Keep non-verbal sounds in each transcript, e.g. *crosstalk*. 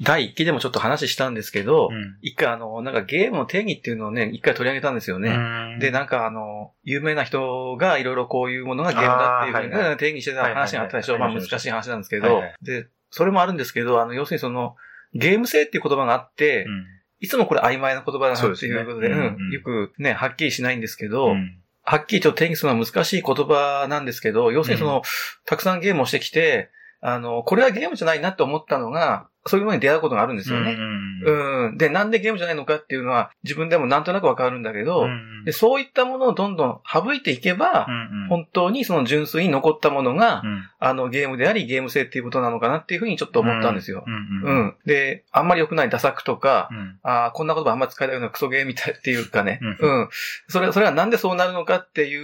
第一期でもちょっと話したんですけど、うん。一回あの、なんかゲームの定義っていうのをね、一回取り上げたんですよね。うん。で、なんかあの、有名な人がいろいろこういうものがゲームだっていうふうに定義してた話があったでしょ。まあ難しい話なんですけど。はいはい、で、それもあるんですけど、あの、要するにその、ゲーム性っていう言葉があって、うん。いつもこれ曖昧な言葉だなっていうことで、うんうんよくね、はっきりしないんですけど、うん。はっきりと定義するのは難しい言葉なんですけど、要するにその、たくさんゲームをしてきて、あの、これはゲームじゃないなって思ったのが、そういうものに出会うことがあるんですよね。うんうん。で、なんでゲームじゃないのかっていうのは、自分でもなんとなくわかるんだけど、うんで、そういったものをどんどん省いていけば、うん本当にその純粋に残ったものが、うんあの、ゲームであり、ゲーム性っていうことなのかなっていうふうにちょっと思ったんですよう。んううんん。で、あんまり良くないダサくとか、うんあーこんな言葉あんまり使えないようなクソゲーみたいっていうかね。ううんん。それ、それはなんでそうなるのかってい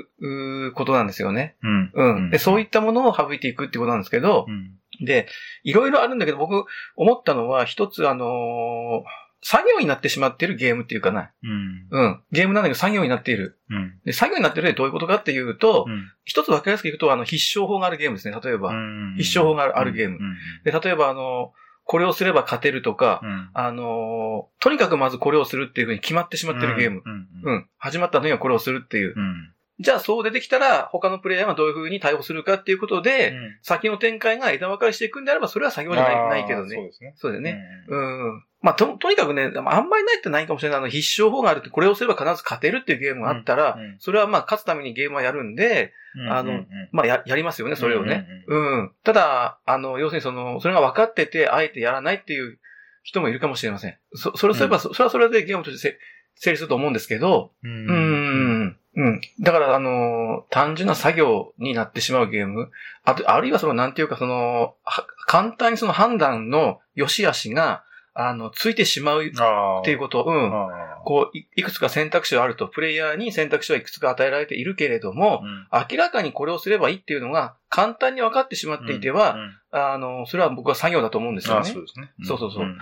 う、ことなんですよね。うんうん。で、そういったものを省いていくっていうことなんですけど、うんで、いろいろあるんだけど、僕、思ったのは、一つ、あのー作業になってしまっているゲームっていうかな。うんうん。ゲームなんだけど作業になっている。うんで、作業になっているってどういうことかっていうと、うん一つ分かりやすく言うと、あの、必勝法があるゲームですね。例えば。うん必勝法があるゲームうんで、例えば、あの、これをすれば勝てるとか、うんあのーとにかくまずこれをするっていうふうに決まってしまってるゲーム。うんうん。始まったのにはこれをするっていう。うんじゃあ、そう出てきたら、他のプレイヤーがどういうふうに対応するかっていうことで、うん先の展開が枝分かれしていくんであれば、それは作業じゃないないけどね。そうですね。そうだよね。ううん。まあ、と、とにかくね、あんまりないってないかもしれない。あの、必勝法があるって、これをすれば必ず勝てるっていうゲームがあったら、うんうんそれはまあ、勝つためにゲームはやるんで、んあのうんうんまあ、や、やりますよね、それをね。うんうんうん。ただ、あの、要するにその、それが分かってて、あえてやらないっていう人もいるかもしれません。そ、それをすれば、そそれはそれでゲームとしてせ成立すると思うんですけど、うんうん、うん、うん。だから、あの、単純な作業になってしまうゲーム。あと、あるいはその、なんていうか、その、は簡単にその判断の良し悪しが、あの、ついてしまうっ。ていうこと、うん。あこうい、いくつか選択肢があると、プレイヤーに選択肢はいくつか与えられているけれどもあ。、うん明らかにこれをすればいいっていうのが簡単に分かってしまっていては、うんあの、それは僕は作業だと思うんですよねそう。ですね。そうそうそうん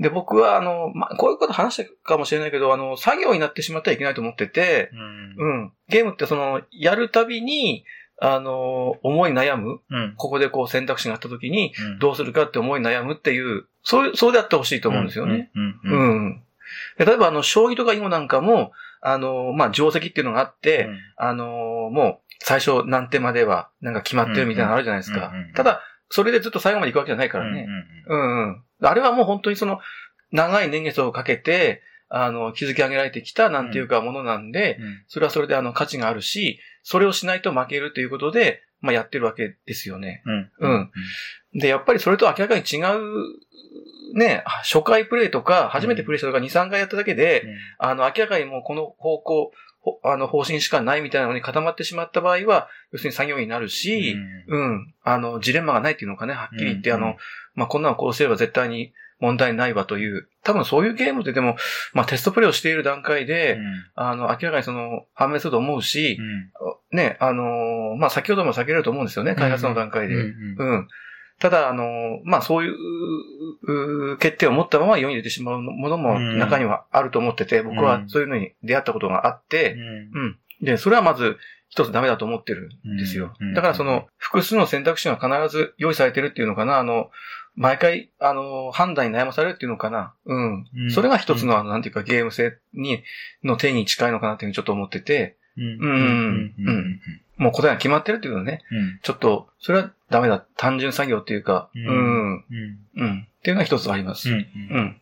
で、僕は、あの、まあ、こういうこと話したかもしれないけど、あの、作業になってしまってはいけないと思ってて、うんうん。ゲームってその、やるたびに、あの、思い悩む。うんここでこう選択肢があった時に、うんどうするかって思い悩むっていう、そういう、そうであってほしいと思うんですよね。。うんう。ん。で例えば、あの、将棋とか囲碁なんかも、あの、まあ、定石っていうのがあって、あの、もう、最初何手までは、なんか決まってるみたいなのあるじゃないですかうんうんうん。ただ、それでずっと最後まで行くわけじゃないからね。うんうん。あれはもう本当にその、長い年月をかけて、あの、築き上げられてきた、なんていうか、ものなんで、それはそれであの、価値があるし、それをしないと負けるということで、まあ、やってるわけですよね。うん。うん。で、やっぱりそれと明らかに違う、ね、初回プレイとか、初めてプレイしたとか2、3回やっただけで、あの、明らかにもうこの方向、ほあの、方針しかないみたいなのに固まってしまった場合は、要するに作業になるし、うん、あの、ジレンマがないっていうのかね、はっきり言って、うん。あの、まあ、こんなのこうすれば絶対に問題ないわという、多分そういうゲームってでも、まあ、テストプレイをしている段階で、あの、明らかにその、判明すると思うし、ね、あの、まあ、先ほども避けれると思うんですよね、開発の段階で。うん。ただ、あの、まあ、そういう、う決定を持ったまま世に出てしまうものもうん。中にはあると思ってて、僕はそういうのに出会ったことがあって、うん。で、それはまず一つダメだと思ってるんですよ。うん。だからその、複数の選択肢が必ず用意されてるっていうのかな、あの、毎回、あの、判断に悩まされるっていうのかな。うん。うん。それが一つの、あの、なんていうか、ゲーム性に、の定義に近いのかなっていうふうにちょっと思ってて、うん。もう答えが決まってるっていうのはね、ちょっと、それはダメだ。単純作業っていうか、ううんん。うん。っていうのが一つあります。うん。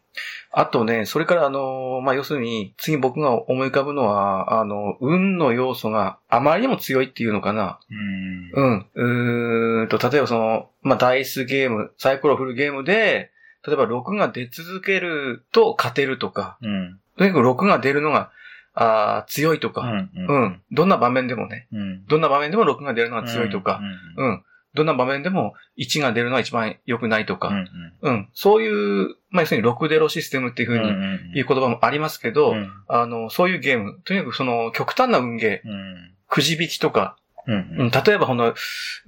あとね、それからあの、まあ、要するに、次僕が思い浮かぶのは、あの、運の要素があまりにも強いっていうのかな。うん。うーんと、例えばその、まあ、ダイスゲーム、サイコロ振るゲームで、例えば6が出続けると勝てるとか、とにかく6が出るのが、あー強いとか、うん、どんな場面でもね、どんな場面でも6が出るのが強いとか、うん。どんな場面でも1が出るのが一番良くないとか、うん。そういう、まあ、要するに6出ロシステムっていうふうにいう言葉もありますけど、あの、そういうゲーム、とにかくその極端な運ゲー、くじ引きとか、うん、例えばこの、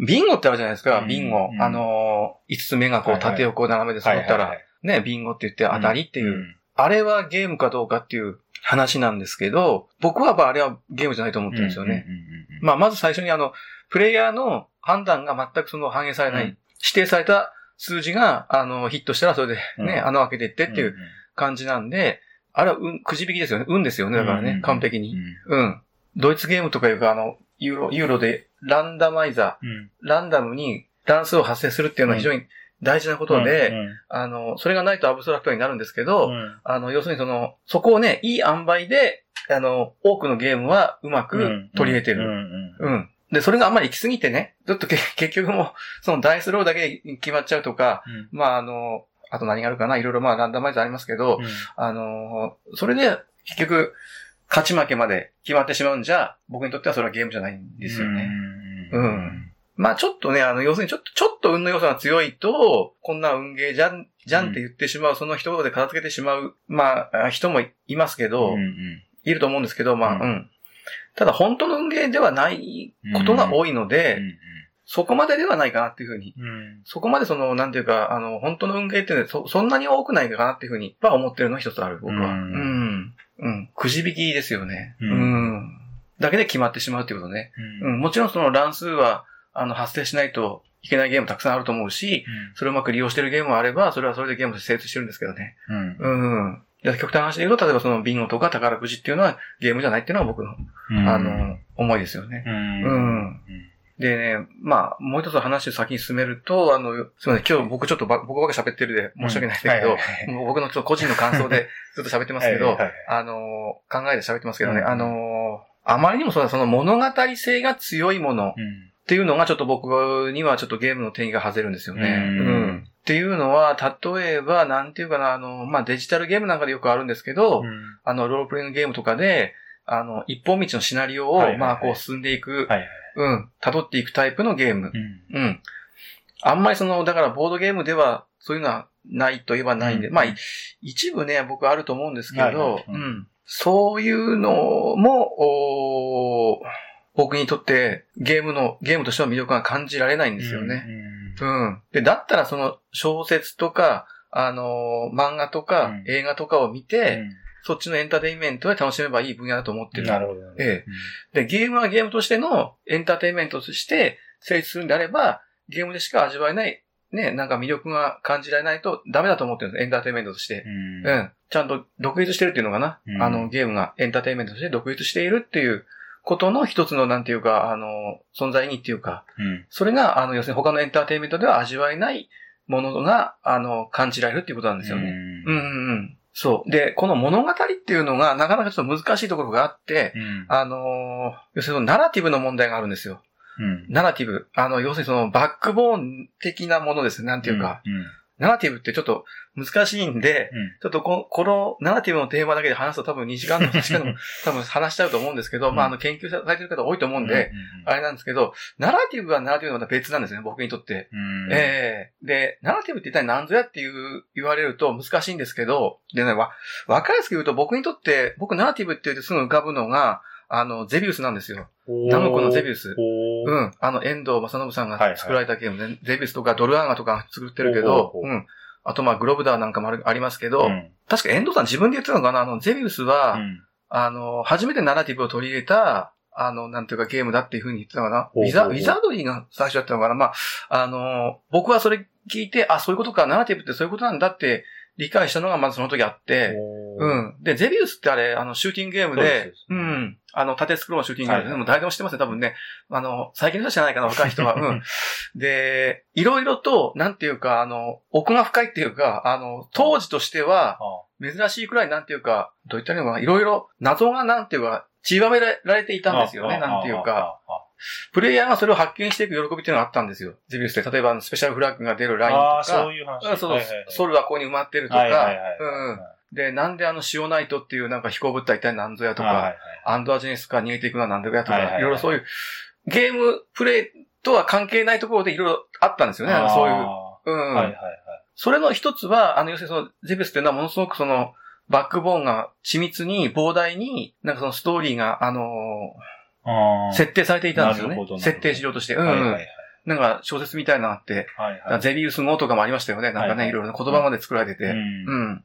ビンゴってあるじゃないですか、ビンゴ。あの、5つ目がこう縦横斜めで揃ったら、ね、ビンゴって言って当たりっていう、あれはゲームかどうかっていう話なんですけど、僕はあれはゲームじゃないと思ってるんですよね。まあ、まず最初にあの、プレイヤーの判断が全くその反映されない、指定された数字が、あの、ヒットしたらそれでね、うん穴を開けていってっていう感じなんで、あれは運、くじ引きですよね。運ですよね。だからね、完璧に。うん。ドイツゲームとかいうか、あの、ユーロ、ユーロでランダマイザうん。ー、ランダムに乱数を発生するっていうのは非常に大事なことで、あの、それがないとアブストラクトになるんですけど、あの、要するにその、そこをね、いい塩梅で、あの、多くのゲームはうまく取り入れてる。うん。で、それがあんまり行き過ぎてね、ずっとけ *laughs* 結局もう、そのダイスローだけ決まっちゃうとか、まああの、あと何があるかな、いろいろまあランダマイズありますけど、あの、それで結局、勝ち負けまで決まってしまうんじゃ、僕にとってはそれはゲームじゃないんですよね。うん。まあちょっとね、あの、要するにちょっと、ちょっと運の要素が強いと、こんな運ゲーじゃん、じゃんって言ってしまう、その一言で片付けてしまう、まあ、人もいますけど、いると思うんですけど、まあ、うんうん。ただ本当の運ゲーではないことが多いので、そこまでではないかなっていうふうに。そこまでその、なんていうか、あの、本当の運ゲーってそ、そんなに多くないかなっていうふうには思ってるのが一つある、僕は。ううんん。うん。くじ引きですよね。ううんん。だけで決まってしまうっていうことね。うん。もちろんその乱数は、あの、発生しないといけないゲームたくさんあると思うし、それをうまく利用してるゲームもあれば、それはそれでゲームとして成立してるんですけどね。うん。いや極端な話で言うと、例えばそのビンゴとか宝くじっていうのはゲームじゃないっていうのが僕の、あの、思いですよね。うん。でね、まあ、もう一つ話を先に進めると、あの、すみません、今日僕ちょっとば僕ばっかり喋ってるで申し訳ないんだけど、僕のちょっと個人の感想で *laughs* ずっと喋ってますけど、あの、考えで喋ってますけどね、うん。あの、あまりにもそのその物語性が強いものっていうのがちょっと僕にはちょっとゲームの定義が外れるんですよね。うんっていうのは、例えば、なんていうかな、あの、まあ、デジタルゲームなんかでよくあるんですけど、あの、ロールプレイングゲームとかで、あの、一本道のシナリオを、はいはいはいまあ、こう進んでいく、はいはい。うん、辿っていくタイプのゲーム。うんうん。あんまりその、だからボードゲームでは、そういうのはないといえばないんで、うんまあ、い一部ね、僕あると思うんですけど、はいはいうんうん。そういうのも、おー僕にとってゲームの、ゲームとしての魅力が感じられないんですよね。うん。で、だったらその小説とか、あのー漫画とか、うん映画とかを見うて、んそっちのエンターテインメントで楽しめばいい分野だと思ってる。なるほど。ええで、ゲームはゲームとしてのエンターテインメントとして成立するんであれば、ゲームでしか味わえない、ね、なんか魅力が感じられないとダメだと思ってるんです。エンターテインメントとして。うんうん。ちゃんと独立してるっていうのかな。うんあの、ゲームがエンターテインメントとして独立しているっていうことの一つの、なんていうか、あの、存在意義っていうか、うんそれが、あの、要するに他のエンターテインメントでは味わえないものが、あの、感じられるっていうことなんですよね。うんうんうん。そう。で、この物語っていうのがなかなかちょっと難しいところがあって、うんあのー要するにナラティブの問題があるんですよ。うんナラティブ。あの、要するにそのバックボーン的なものですね。なんていうか。うんナラティブってちょっと難しいんで、うん。ちょっとここのナラティブのテーマだけで話すと多分2時間の2時間でも *laughs* 多分話しちゃうと思うんですけど、うん。まああの研究されてる方多いと思うんで、あれなんですけど、ナラティブはナラティブとまた別なんですね、僕にとって。うん。ええ。で、ナラティブって一体何ぞやっていう、言われると難しいんですけど、でね、わ、わかりやすく言うと僕にとって、僕ナラティブって言ってすぐ浮かぶのが、あの、ゼビウスなんですよ。ナムコのゼビウス。うん。あの、遠藤正信さんはいはい。が作られたゲームで、ゼビウスとかドルアーガとか作ってるけどうん。あと、まあ、グロブダーなんかもあるありますけど、うん。確か遠藤さん自分で言ってたのかな？あの、ゼビウスは、うん。あの、初めてナラティブを取り入れた、あの、なんていうかゲームだっていうふうに言ってたのかな？ウィザードリーが最初だったのかな？まあ、あの、僕はそれ聞いて、あ、そういうことか、ナラティブってそういうことなんだって理解したのがまずその時あって、うん。で、ゼビウスってあれ、あの、シューティングゲームそうでです、うん。あの、縦スクロールのシューティングゲームで、はいはいでも誰でも知ってますね、多分ね。あの、最近の人知らないかな、若い人は。*laughs* うん。で、いろいろと、なんていうか、あの、奥が深いっていうか、あの、当時としては、あ珍しいくらいなんていうか、どういったのかな、いろいろ謎がなんていうか、散りばめられていたんですよね、あなんていうか。。あああプレイヤーがそれを発見していく喜びっていうのがあったんですよ。ゼビウスで。例えば、スペシャルフラッグが出るラインとああ、か。そういう話。うんそうそうはいはいはいソルはここに埋まってるとか。はいはいはいうん。で、なんであの、シオナイトっていうなんか飛行物体一体何ぞやとか、はいはいはいアンドアジェネスから逃げていくのは何ぞやとか、はいはいはいいろいろそういう、ゲームプレイとは関係ないところでいろいろあったんですよね。そういう。あうん。ーはいはいはい。それの一つは、あの、要するにその、ゼビウスっていうのはものすごくその、バックボーンが緻密に、膨大に、なんかそのストーリーが、あの設定されていたんですよね設定資料として。うん、うんはいはいはいなんか小説みたいなのがあって、はいはい。ゼビウス語とかもありましたよね。なんかね、はいはいいろいろな言葉まで作られてて。ううんん。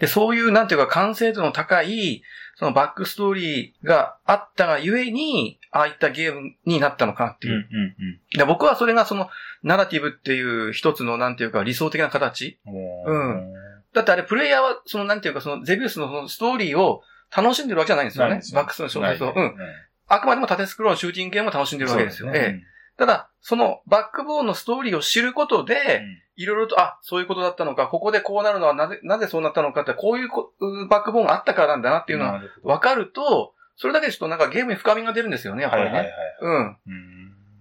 で、そういう、なんていうか、完成度の高い、そのバックストーリーがあったがゆえに、ああいったゲームになったのかなっていう。うんうんで僕はそれがその、ナラティブっていう一つの、なんていうか、理想的な形。うん。だってあれ、プレイヤーは、その、なんていうか、その、ゼビウスのそのストーリーを楽しんでるわけじゃないんですよね。よバックストーリー小説を。うん。あくまでも縦スクロールのシューティングゲームを楽しんでるわけですよ。そうええ。ただ、そのバックボーンのストーリーを知ることで、いろいろと、あ、そういうことだったのか、ここでこうなるのはなぜ、なぜそうなったのかって、こういうこバックボーンがあったからなんだなっていうのは分かると、それだけでちょっとなんかゲームに深みが出るんですよね、やっぱりね。はいはいはい。うん。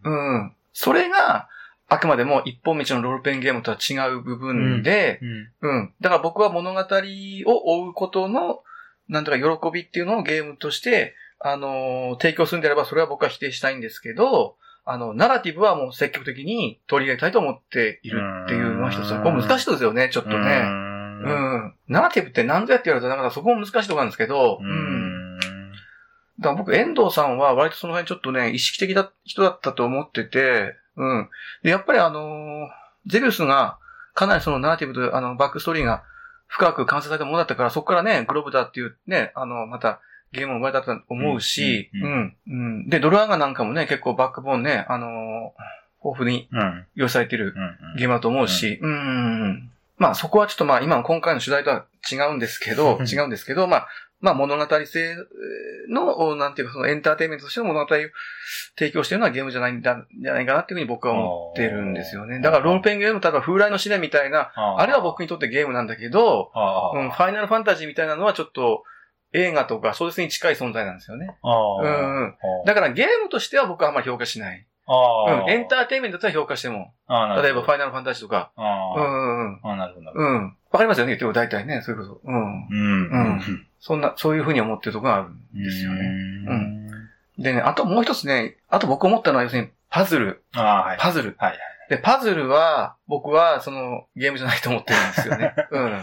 うん。うん。それが、あくまでも一本道のロールペンゲームとは違う部分で、うん。うん。だから僕は物語を追うことの、なんとか喜びっていうのをゲームとして、あのー提供するんであれば、それは僕は否定したいんですけど、あの、ナラティブはもう積極的に取り入れたいと思っているっていうのは一つ。うんこれ難しいですよね、ちょっとね。う。うんん。ナラティブって何ぞやって言われたら、なんかそこも難しいところなんですけど、ううん。ん。だから僕、遠藤さんは割とその辺ちょっとね、意識的な人だったと思ってて、うん。で、やっぱりあのーゼビウスが、かなりそのナラティブと、あの、バックストーリーが深く完成されたものだったから、そこからね、グローブだっていうね、あの、また、ゲームも生まれたと思うし、ううんん、うん。で、ドルアーガなんかもね、結構バックボーンね、あのー豊富にうん。用意されてるうん。ゲームだと思うし、うん、うん。まあそこはちょっとまあ今の今回の取材とは違うんですけど、*laughs* 違うんですけど、まあ、まあ物語性の、なんていうかそのエンターテインメントとしての物語を提供しているのはゲームじゃないんだ、じゃないかなっていうふうに僕は思ってるんですよね。だからロールペンゲーム、例えば風来の試練みたいな、あれは僕にとってゲームなんだけど、あうん、ファイナルファンタジーみたいなのはちょっと映画とか小説に近い存在なんですよね。うんうん。だからゲームとしては僕はあんまり評価しない。あうん、エンターテインメントとは評価しても、あ例えばファイナルファンタジーとか、ああ。うんうんなるほど。うん。わかりますよね、言っても大体ね、そういうこと。うん。うん。うんそんな、そういうふうに思ってるところがあるんですよね。ね。でね、あともう一つね、あと僕思ったのは要するにパズル。ああ、はい。パズル。はいはい。で、パズルは、僕は、その、ゲームじゃないと思ってるんですよね。*laughs* うん。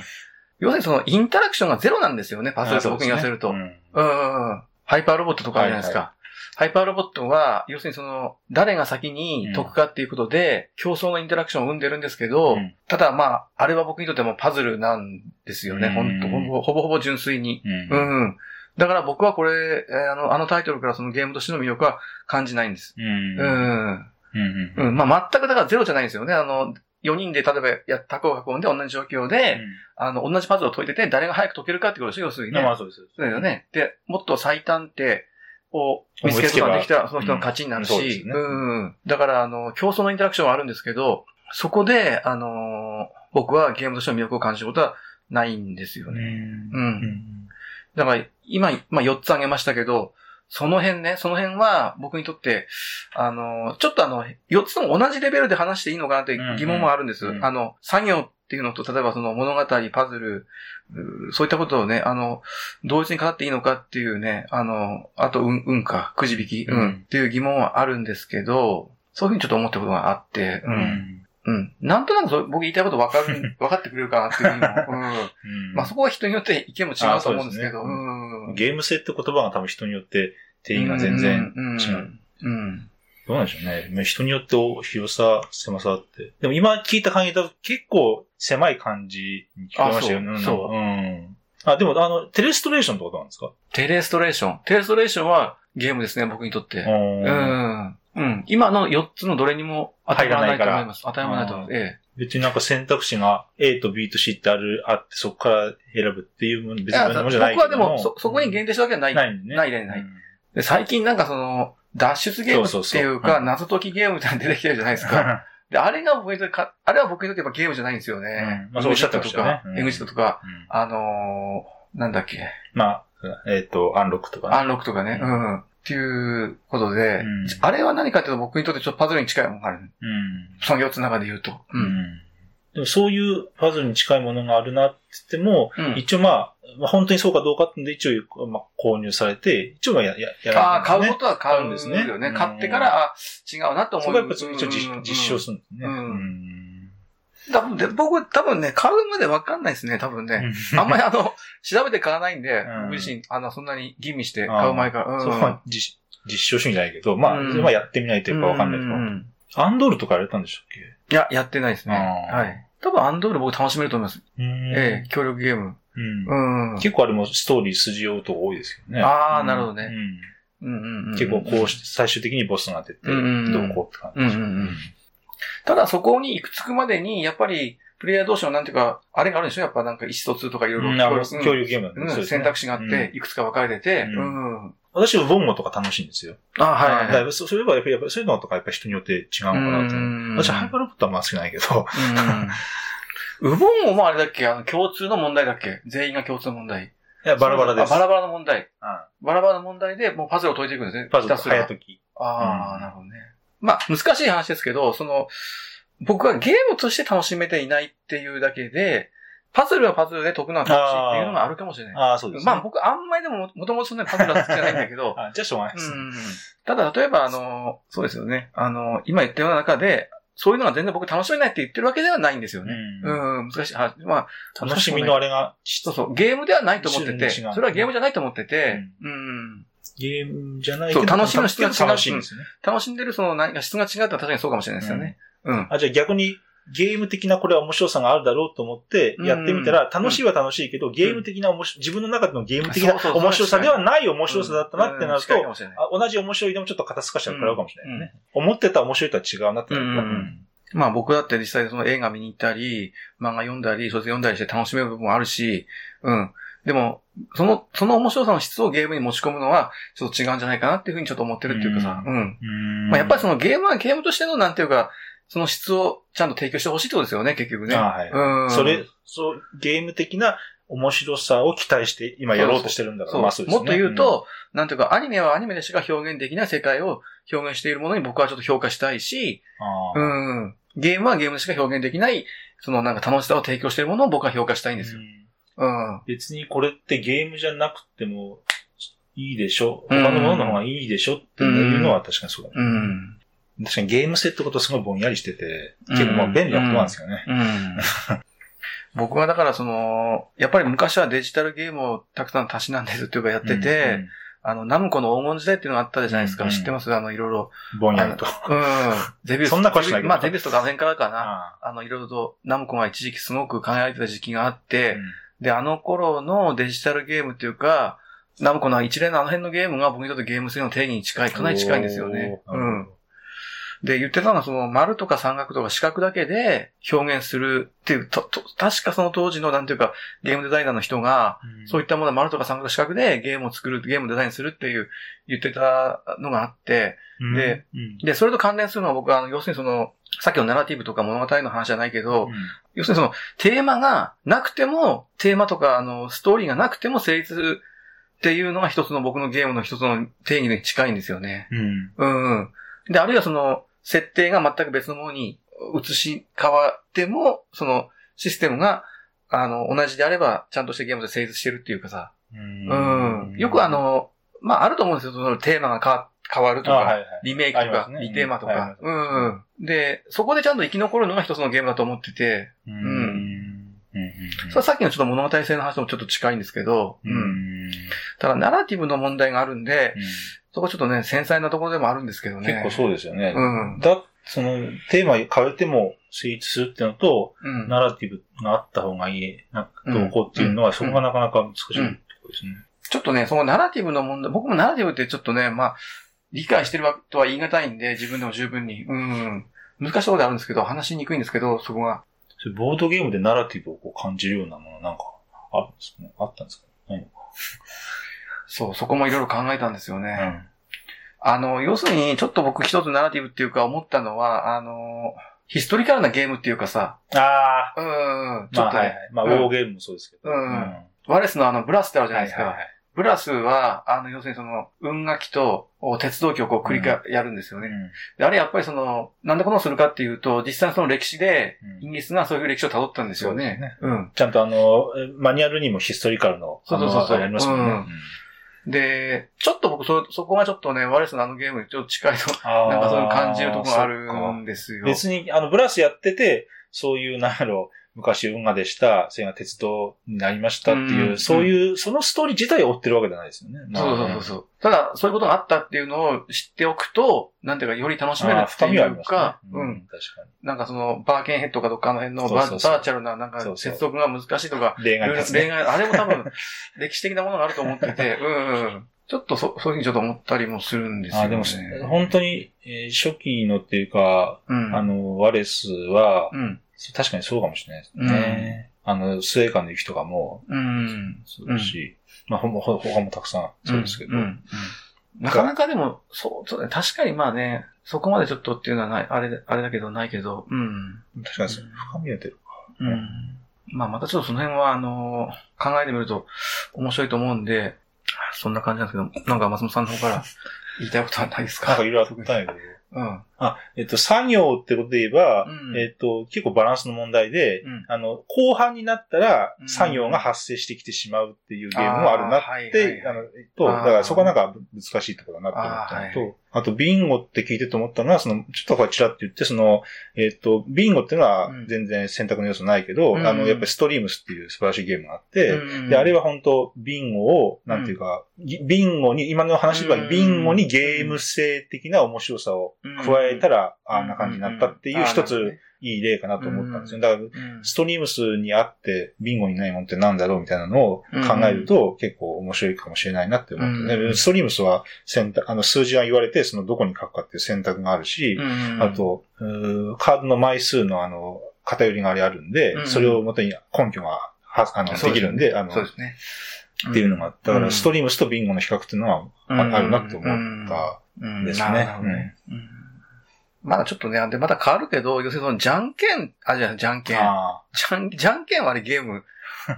要するにその、インタラクションがゼロなんですよね、パズルって僕に言わせると。うんうんうんうん。ハイパーロボットとかあるじゃないですか。はハイパーロボットは、要するにその、誰が先に解くかっていうことで、競争のインタラクションを生んでるんですけど、うんただまあ、あれは僕にとってもパズルなんですよね。うんほんとほぼほぼほぼ純粋に。うんう。んうん。だから僕はこれ、えーあの、あのタイトルからそのゲームとしての魅力は感じないんです。う。ん。うん。うん。まあ全くだからゼロじゃないんですよね。あの、4人で例えばや、タコを囲んで同じ状況で、あの、同じパズルを解いてて誰が早く解けるかってことですよ、要するにね。まあそうです。そうだよね。で、もっと最短手を見つけることができたら、その人の勝ちになるしうんねうん。だから、あの、競争のインタラクションはあるんですけど、そこで、あの、僕はゲームとしての魅力を感じることはないんですようね。ん。うんだから、今、まあ、4つ挙げましたけど、その辺ね、その辺は僕にとって、あの、ちょっとあの、4つとも同じレベルで話していいのかなって疑問もあるんです。うんうんあの、作業っていうのと、例えばその物語、パズル、うそういったことをね、あの、同一に語っていいのかっていうね、あの、あと、うん、うんか、くじ引き、うん、うんっていう疑問はあるんですけど、そういうふうにちょっと思ったことがあって、う。うんん。うん。なんとなくそう僕言いたいこと分かる、*laughs* 分かってくれるかなっていうふうにも、うん。うんまあそこは人によって意見も違うと思うんですけど、うん。ゲーム性って言葉が多分人によって定義が全然違う。うん。どうなんでしょうね。まあ人によって広さ、狭さって。でも今聞いた感じだと結構狭い感じに聞こえましたよね。あそうそううん。あ、でもあの、テレストレーションってことなんですか？テレストレーション。テレストレーションはゲームですね、僕にとって。ううん。うん。今の4つのどれにも当てはまらないと思います。当てはまらないと思います。え別になんか選択肢が A と B と C ってある、あってそこから選ぶっていう。別にものじゃないけど僕はでも、そ、そこに限定したわけはない。ないね。ないないないうんで最近なんかその、脱出ゲームっていうか、うん謎解きゲームみたい出てきてるじゃないですか。で、あれが僕にとってか、あれは僕にとってやっぱゲームじゃないんですよね。うんまあそうおっしゃってましたよねうんエグジットとか、うんあのー、なんだっけ、まあ、えっ、と、アンロックとかね。アンロックとかね、ううん。っていうことで、うんあれは何かというと僕にとってちょっとパズルに近いものがある。うん。その4つの中で言うと。う。ん。でもそういうパズルに近いものがあるなって言っても、うん。一応まあ、まあ、本当にそうかどうかってんで一応、まあ、購入されて、一応はや、や、やああ、買うねことは買うんですすよね。ね買ってから、あ違うなと思う。そこはやっぱ一応実,、うん。実証するんですね。うん。うん。多分で僕、多分ね、買うまでわかんないですね、多分ね。あんまりあの、*laughs* 調べて買わないんで、うん。僕自身、あの、そんなに吟味して買う前から。うん。そこは実実証主義じゃないけど、まあ、うん。まあやってみないとやっぱわかんないとうか。ん。アンドールとかやれたんでしたっけ？いや、やってないですね。はい。多分、アンドール僕楽しめると思います。うんええ、協力ゲーム。うん。うん。結構あれもストーリー筋追うとこ多いですけどね。あーうんなるほどね結構こうして、最終的にボスが出て、どうこうって感じですうんうんうんただそこに行くつくまでに、やっぱり、プレイヤー同士のなんていうか、あれがあるんでしょ？やっぱなんか意思疎通とかいろいろ。共有ゲームうん選択肢があって、いくつか分かれてて、ううん。あ、私はボンゴとか楽しいんですよ。はいはいはい。そそれはやっぱり、やっぱりそういうのとかやっぱり人によって違うのかなと思う。私はハイパーロボットはまあ好きないけど、うん。ウボンゴもあれだっけあの、共通の問題だっけ？全員が共通の問題。いや、バラバラです。あバラバラの問題。うんバラバラの問題で、もうパズルを解いていくんですね。パズル早時。ああ、うんなるほどね。まあ、難しい話ですけど、その、僕はゲームとして楽しめていないっていうだけで、パズルはパズルで解くのは楽しいっていうのがあるかもしれない。ああ、そうです、ね。まあ僕あんまりでももともとそんなにパズルは好きじゃないんだけど、あ、*laughs* じゃあしょうがないです。うんただ例えばあの、そうですよね。あの、今言ったような中で、そういうのが全然僕楽しめないって言ってるわけではないんですよね。ううん、難しい話。まあ、楽しみのあれが、そうそう、ゲームではないと思ってて、それはゲームじゃないと思ってて、うん、ゲームじゃないけど、そう楽しみの質が違う楽しいんですよね。楽しんでるその何か質が違ったら確かにそうかもしれないですよね。うん。あ、じゃあ逆に、ゲーム的なこれは面白さがあるだろうと思ってやってみたら、楽しいは楽しいけど、ゲーム的な面白自分の中でのゲーム的な面白さではない面白さだったなってなると、同じ面白いでもちょっと肩透かしちゃうからうかもしれないね。思ってた面白いとは違うなってなるからまあ僕だって実際その映画見に行ったり、漫画読んだり、小説読んだりして楽しめる部分もあるし、うん。でも、その、その面白さの質をゲームに持ち込むのは、ちょっと違うんじゃないかなっていうふうにちょっと思ってるっていうかさ、ううん。うんまあやっぱりそのゲームはゲームとしてのなんていうか、その質をちゃんと提供してほしいってことですよね、結局ね。あはいうん。それ、そう、ゲーム的な面白さを期待して今やろうとしてるんだから、まあそうですね。もっと言うと、なんていうか、アニメはアニメでしか表現できない世界を表現しているものに僕はちょっと評価したいし、うん。ゲームはゲームでしか表現できない、そのなんか楽しさを提供しているものを僕は評価したいんですよ。うん。別にこれってゲームじゃなくてもいいでしょうん他のものの方がいいでしょっていうのは確かにそうだね。うん。確かにゲーム性ってことすごいぼんやりしてて、うん結構まあ便利なことなんですよね。うん。*laughs* 僕はだからその、やっぱり昔はデジタルゲームをたくさんたしなんでるっていうかやってて、あの、ナムコの黄金時代っていうのがあったじゃないですか。うん知ってます？あの、いろいろ。うん、ぼんやりと。うん。*laughs* ゼビウス。そんなことしないまあ、ゼビウスと画面からかな。ああの、いろいろと、ナムコが一時期すごく輝いてた時期があっーて、で、あの頃のデジタルゲームっていうか、ナムコの一連のあの辺のゲームが僕にとってゲーム性の定義に近い、かなり近いんですよね。うん。。で、言ってたのは、その、丸とか三角とか四角だけで表現するっていう、と、と、確かその当時の、なんていうか、ゲームデザイナーの人が、そういったもの、丸とか三角四角でゲームを作る、ゲームをデザインするっていう、言ってたのがあって、うんで、うんで、それと関連するのは僕は、あの、要するにその、さっきのナラティブとか物語の話じゃないけど、要するにその、テーマがなくても、テーマとか、あの、ストーリーがなくても成立っていうのが一つの僕のゲームの一つの定義に近いんですよね。うん。うんうん。で、あるいはその、設定が全く別のものに移し変わっても、その、システムが、あの、同じであれば、ちゃんとしてゲームで成立してるっていうかさ。うん。よくあ、の、まあ、あると思うんですよ。そのテーマが変わ変わるとか、あはいはいリメイクとか、ねリテーマとかうんうんうん。で、そこでちゃんと生き残るのが一つのゲームだと思ってて、うん。うんうん。さっきのちょっと物語性の話ともちょっと近いんですけど、ううん。ん。ただ、ナラティブの問題があるんで、うんそこちょっとね、繊細なところでもあるんですけどね。結構そうですよね。うん。だ、その、テーマ変えても成立するっていうのと、うん。ナラティブがあった方がいい、な、うんどうこうっていうのは、うんそこがなかなか難しいところですね。ちょっとね、そのナラティブの問題、僕もナラティブってちょっとね、まあ、理解してるわとは言い難いんで、自分でも十分に。うん。難しいところであるんですけど、話しにくいんですけど、そこが。それボードゲームでナラティブをこう感じるようなものなんか、あるんですかね？あったんですかね？そう、そこもいろいろ考えたんですよね。うん。あの、要するに、ちょっと僕一つナラティブっていうか思ったのは、あの、ヒストリカルなゲームっていうかさ、ああ、うん、ちょまあっとね、はいはい。まあ、ウうんォーゲームもそうですけど。うんワレスのあの、ブラスってあるじゃないですか。はいはいはいブラスは、あの、要するにその、運楽器とお鉄道機を繰り返、やるんですよね。うんであれやっぱりその、なんでこのするかっていうと、実際のその歴史で、うんイギリスがそういう歴史を辿ったんですよね。うん。ちゃんとあの、えマニュアルにもヒストリカルの、そうそうそうそうありますもんね。うんで、ちょっと僕そ、そこがちょっとね、ワレスのあのゲームにちょっと近いと、なんかそういう感じるところがあるんですよ。別に、あの、ブラスやってて、そういう、なんやろ、昔運河でした、それが鉄道になりましたっていう、うんそういう、そのストーリー自体を追ってるわけじゃないですよね。そうそうそうそう。ただ、そういうことがあったっていうのを知っておくと、なんていうか、より楽しめるっていうか、ね、うん、確かに。なんかその、バーケンヘッドかどっかの辺のバーチャルな、なんか、接続が難しいとか、恋愛、ね、恋愛、あれも多分、*laughs* 歴史的なものがあると思ってて、うんうん。ちょっとそ、そういうふうにちょっと思ったりもするんですよね。あ、でも、本当に、えー、初期のっていうか、うん、あの、ワレスは、うん、確かにそうかもしれないですね。うん、あの、スウェーカンの雪とかも、うん、そうだし、まあ、ほ、ほ、他もたくさんそうですけど。なかなかでも、そう、そうね、確かにまあね、そこまでちょっとっていうのはない、あれ、あれだけどないけど、うん。確かに深みが出るか。うん。まあまたちょっとその辺は、あの考えてみると面白いと思うんで、そんな感じなんですけど、なんか松本さんの方から言いたいことはないですか？なんかいろいろあったんやけど。うん。あ、えっと、作業ってことで言えば、うん、えっと、結構バランスの問題で、うん、あの、後半になったら、作業が発生してきてしまうっていうゲームもあるなって、あの、と、だからそこはなんか難しいところだなって思ったのと、あと、ビンゴって聞いてと思ったのは、その、ちょっとこれチラって言って、その、えっ、ー、と、ビンゴっていうのは全然選択の要素ないけど、うん、あの、やっぱりストリームスっていう素晴らしいゲームがあって、うん、で、あれは本当ビンゴを、なんていうか、うん、ビンゴに、今の話ではビンゴにゲーム性的な面白さを加えたら、あんな感じになったっていう一つ、いい例かなと思ったんですよ。だから、ストリームスにあってビンゴにないもんってなんだろうみたいなのを考えると結構面白いかもしれないなって思って、ね。ストリームスは選択、あの数字が言われてそのどこに書くかっていう選択があるし、あと、カードの枚数のあの、偏りがありあるんで、それをもとに根拠がはあの、できるんで、あの、そうですね。っていうのが、だからストリームスとビンゴの比較っていうのはあるなって思ったんですね。まだちょっとね、で、また変わるけど、要するにその、じゃんけん、あ、じゃじゃんけん。じゃん、じゃんけんはあれゲーム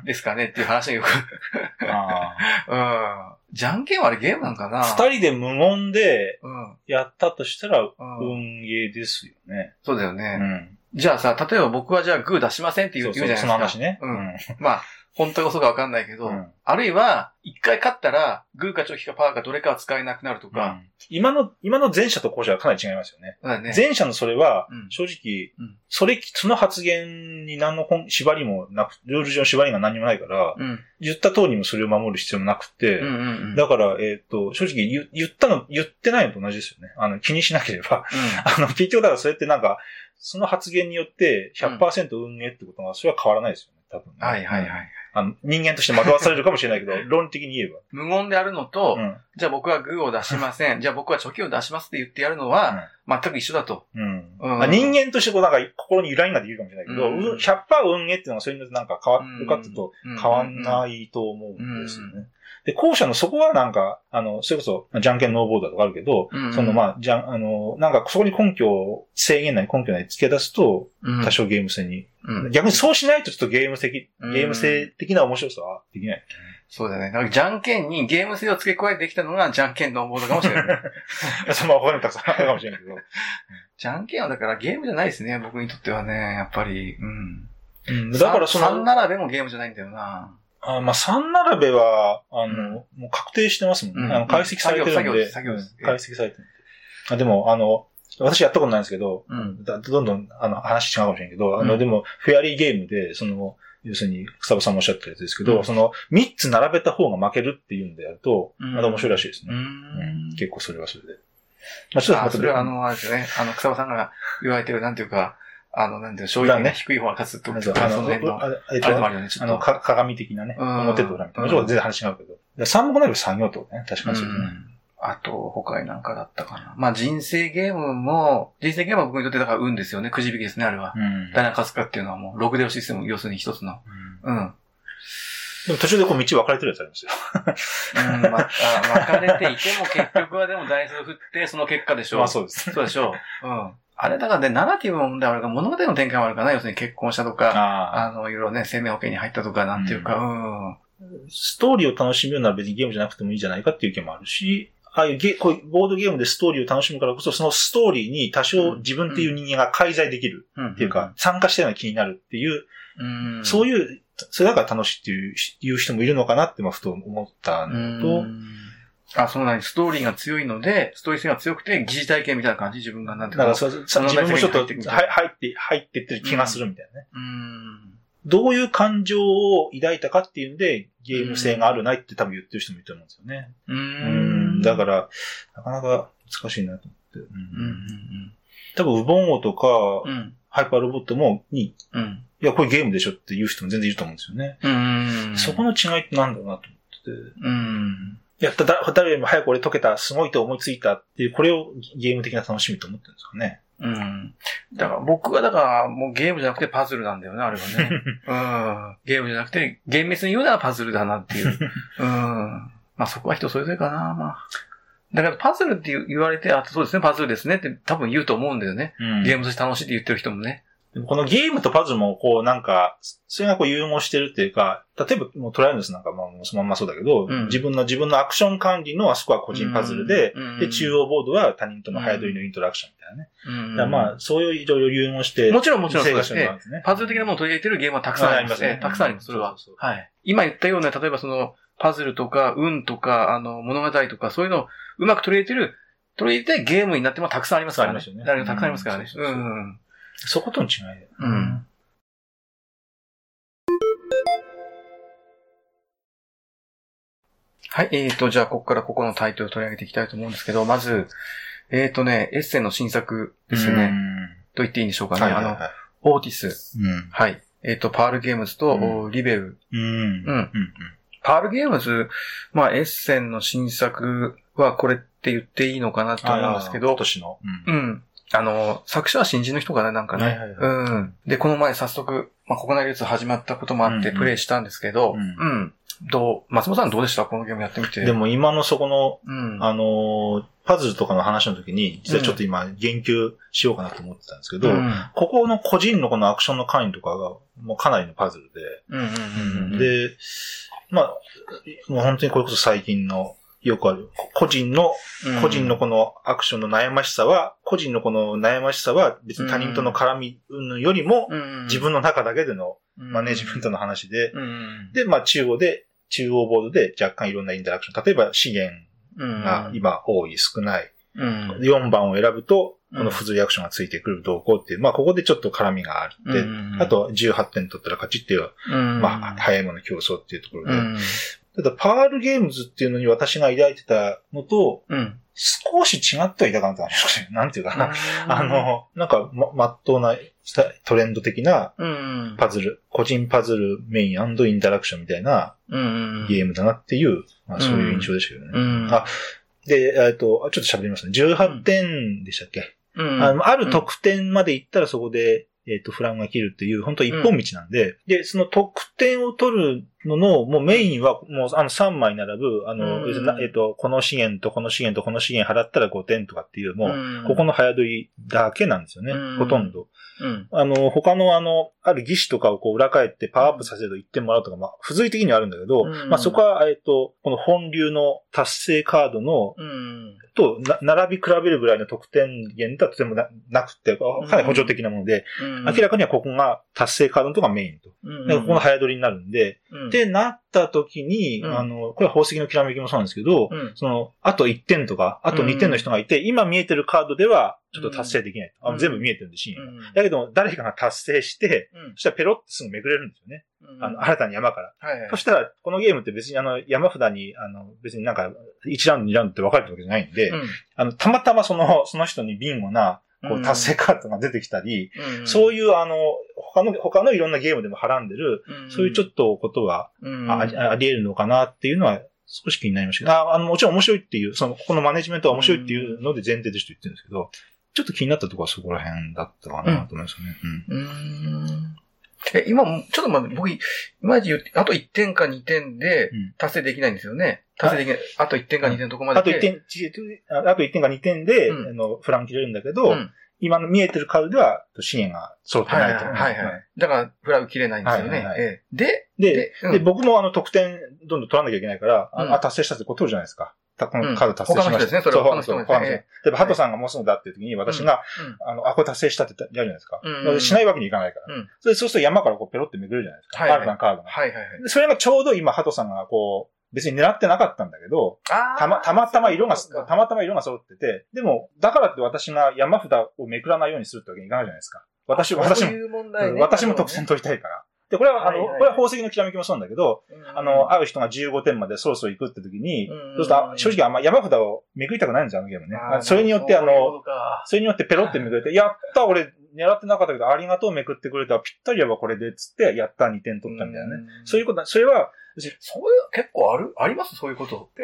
ですかねっていう話がよく *laughs* うん。じゃんけんはあれゲームなんかな二人で無言で、やったとしたら、運ゲーですよね。そうだよね。うん。じゃあさ、例えば僕はじゃあグー出しませんって言うじゃないですか。その話ね。うん。まあ、本当か嘘かわかんないけど、うん、あるいは、一回勝ったら、グーかチョキかパーかどれかは使えなくなるとか、うん、今の、今の前者と後者はかなり違いますよね。ね。前者のそれは、正直、うん、それ、その発言に何の縛りもなく、ルール上縛りが何もないから、言った通りもそれを守る必要もなくて、うんうんうん、だから、えっ、ー、と、正直言言ったの、言ってないのと同じですよね。あの、気にしなければ。あの、結局だからそれってなんか、その発言によって100%運営ってことは、それは変わらないですよね、多分、ね、はいはいはい。あの、人間として惑わされるかもしれないけど、*laughs* 論理的に言えば。無言であるのと、うん、じゃあ僕はグーを出しません。*laughs* じゃあ僕はチョキを出しますって言ってやるのは、全く一緒だと。うん。うん、人間としてこうなんか心に由来ができるかもしれないけど、うん、100%運営っていうのはそれによってなんか変わるかっていうと変わんないと思うんですよね。で、後者のそこはなんか、あの、それこそ、じゃんけんノーボーダーとかあるけど、うんうん、そのまあ、じゃん、あの、なんかそこに根拠を、制限内根拠内付け出すと、多少ゲーム性に、うん、逆にそうしないとちょっとゲーム的、ゲーム性的な面白さはできない。そうだね。なんかじゃんけんにゲーム性を付け加えてきたのが、じゃんけんノーボーダーかもしれない。*laughs* その他にもたくさんあるかもしれないけど。*laughs* じゃんけんはだからゲームじゃないですね、僕にとってはね、やっぱり。うん。うん、だからその。3並べもゲームじゃないんだよな。あまあ、3並べは、あの、うん、もう確定してますもんね。うん、あの解析されてるんで。作業です。解析されてるんで。あでも、あの、私やったことないんですけど、うん、どんどんあの話違うかもしれんけど、あの、でも、フェアリーゲームで、その、要するに、草場さんもおっしゃったやつですけど、うん、その、3つ並べた方が負けるっていうんでやると、また面白いらしいですね。うん、結構それはそれで。まあ、ちょっとまた。それはあの、あれですよね。あの、草場さんが言われてる、なんていうか、あの、なんていう勝率が低い方が勝つってことあの、あれとあるよね、ちょっと。あの、鏡的なね、表と裏みたいな。もちろん全然話違うけど。三目なる産業とね、確かにそうですね。あと、他になんかだったかな。まあ、人生ゲームも、人生ゲームは僕にとってだから運ですよね。くじ引きですね、あれは。うん。誰が勝つかっていうのはもう、ログデオシステム、要するに一つの。うん。うん。でも途中でこう道分かれてるやつありますよ。うん、ま、*laughs* あ、分かれていても結局はでも台数振って、その結果でしょう。まあそうです。そうでしょう。うん。あれだからね、ナラティブの問題はあるか物語の展開もあるかな。要するに結婚したとか、あの、いろいろね、生命保険に入ったとか、なんていうか、うん、うん。ストーリーを楽しむなら別にゲームじゃなくてもいいじゃないかっていう意見もあるし、ああいうゲこういうボードゲームでストーリーを楽しむからこそ、そのストーリーに多少自分っていう人間が介在できるっていうか、参加してるのが気になるっていう、うん、そういう、それだから楽しいっていういう人もいるのかなって、まあ、ふと思ったのと、あ、そのなに、ストーリーが強いので、ストーリー性が強くて、疑似体験みたいな感じ自分がなんて。だからそ、そ自分もちょっと入って、入ってってる気がするみたいなね。うん。どういう感情を抱いたかっていうんで、ゲーム性があるないって多分言ってる人もいると思うんですよね。うん。だから、なかなか難しいなと思って。うんうんうん、多分、ウボンゴとか、うん、ハイパーロボットも、に、うん、いや、これゲームでしょっていう人も全然いると思うんですよね。うん。そこの違いってなんだろうなと思ってて。うん。いや、誰よりも早く俺解けた、すごいと思いついたっていう、これをゲーム的な楽しみと思ってるんですかね。うん。だから僕はだからもうゲームじゃなくてパズルなんだよね、あれはね。*laughs* うん。ゲームじゃなくて、厳密に言うならパズルだなっていう。*laughs* うん。まあそこは人それぞれかな、まあ。だからパズルって言われて、あ、そうですね、パズルですねって多分言うと思うんだよね。うん、ゲームとして楽しいって言ってる人もね。このゲームとパズルも、こう、なんか、それがこう融合してるっていうか、例えば、もうトライアルスなんかもそのまんまそうだけど、うん、自分の、自分のアクション管理のあそこは個人パズルで、うん、で、中央ボードは他人との早取りのイントラクションみたいなね。うん、まあ、そういういろいろ融合して。もちろんもちろんそうですね。パズル的なものを取り入れてるゲームはたくさんありますね。たくさんあります、それは。そうそうはい。今言ったような、例えばその、パズルとか、運とか、あの、物語とか、そういうのをうまく取り入れてる、取り入れてゲームになってもたくさんありますからね。ありますよね。たくさんありますからね。うん。そことの違いだよ。うん。はい、えーと、じゃあ、ここからここのタイトルを取り上げていきたいと思うんですけど、まず、えーとね、エッセンの新作ですね。と言っていいんでしょうかね。はいはいはい、あの、オーティス。うん、はい。えっ、ー、と、パールゲームズと、うん、リベル。うん。うん。パールゲームズ、まあ、エッセンの新作はこれって言っていいのかなと思うんですけど。今年の。うん。うん。あの、作者は新人の人かな、なんかね。はいはいはい、うん。で、この前早速、まあ、国内流通始まったこともあってプレイしたんですけど、うん、うん、どう、松本さんどうでしたこのゲームやってみて？でも今のそこの、うん、あの、パズルとかの話の時に、実はちょっと今言及しようかなと思ってたんですけど、うん、ここの個人のこのアクションの管理とかが、もうかなりのパズルで、で、まあ、もう本当にこれこそ最近のよくある。個人の、個人のこのアクションの悩ましさは、個人のこの悩ましさは別に他人との絡みよりも、自分の中だけでのマネジメントの話で、で、まあ中央で、中央ボードで若干いろんなインタラクション。例えば資源が今多い、少ない。4番を選ぶと、この付随アクションがついてくる動向っていう、まあここでちょっと絡みがあって、あと18点取ったら勝ちっていう、まあ早いもの競争っていうところで、ただ、パールゲームズっていうのに私が抱いてたのと、うん、少し違ってはいたかなと思います。なんていうかな。あの、なんか、ま、まっとうなトレンド的なパズル、うん、個人パズルメインインタラクションみたいなゲームだなっていう、まあ、そういう印象でしたけどね。うん、あで、えっと、ちょっと喋りますね。18点でしたっけ、うん、あのある得点まで行ったらそこで、えっ、と、フラグが切るっていう、本当一本道なんで、で、その得点を取るのの、もうメインは、もうあの3枚並ぶ、あの、うん、えっ、と、この資源とこの資源とこの資源払ったら5点とかっていう、もう、ここの早取りだけなんですよね、ほとんど。うん、あの、他のあの、ある技師とかをこう裏返ってパワーアップさせると1点もらうとか、まあ、付随的にはあるんだけど、うん、まあそこは、えっ、と、この本流の達成カードの、うん、と並び比べるぐらいの得点源とはとてもななくて、かなり補助的なもので、明らかにはここが達成カードのとこがメインと。ここの早取りになるんで、で、なった時に、あの、これは宝石のきらめきもそうなんですけど、その、あと1点とか、あと2点の人がいて、今見えてるカードでは、ちょっと達成できない。あ全部見えてるんで、シーンが。だけど、誰かが達成して、そしたらペロってすぐめくれるんですよね。あの、新たに山から。そしたら、このゲームって別にあの、山札に、あの、別になんか、1ラウンド、2ラウンドって分かれてるわけじゃないんで、あの、たまたまその、その人にビンゴな、こう、達成カードが出てきたり、そういうあの、他の、他のいろんなゲームでもはらんでる、そういうちょっとことは、ああり得るのかなっていうのは、少し気になりましたああの、もちろん面白いっていう、その、このマネジメントは面白いっていうので前提でちょっと言ってるんですけど、ちょっと気になったところはそこら辺だったかなと思いますね。うん。うんえ、今、ちょっと待って、僕、今言って、あと1点か2点で達成できないんですよね。達成できない。あと1点か2点のとこまであと1点、あと1点か2点で、あの、フラン切れるんだけど、今の見えてるカードでは支援が揃ってないと。はいはい。だから、フラグ切れないんですよね。で、で、で、僕もあの、得点どんどん取らなきゃいけないから、あ、達成したってことるじゃないですか。このカード達成しました。ですね、それは他の人ですね。例えば、ハトさんがもうすぐだっていう時に、私が、あの、あ、これ達成したってやるじゃないですか。しないわけにいかないから。それそうすると山からこうペロってめぐるじゃないですか。カードなカードが。はいはいはい。それがちょうど今、ハトさんがこう、別に狙ってなかったんだけど、たま、たまたま色が、たまたま色が揃ってて、でも、だからって私が山札をめくらないようにするってわけにいかないじゃないですか。私、私も、私も得点取りたいから。で、これは、あの、これは宝石のきらめきもそうなんだけど、あの、会う人が15点までそろそろ行くって時に、そうすると、正直あんま山札をめくりたくないんですよ、あのゲームね。それによって、あの、それによってペロってめくれて、*laughs* やった俺、狙ってなかったけど、ありがとうめくってくれたらぴったりやばこれで、つって、やった2点取ったみたいなね。そういうこと、それは、そういう、結構ある？あります？そういうこと *laughs*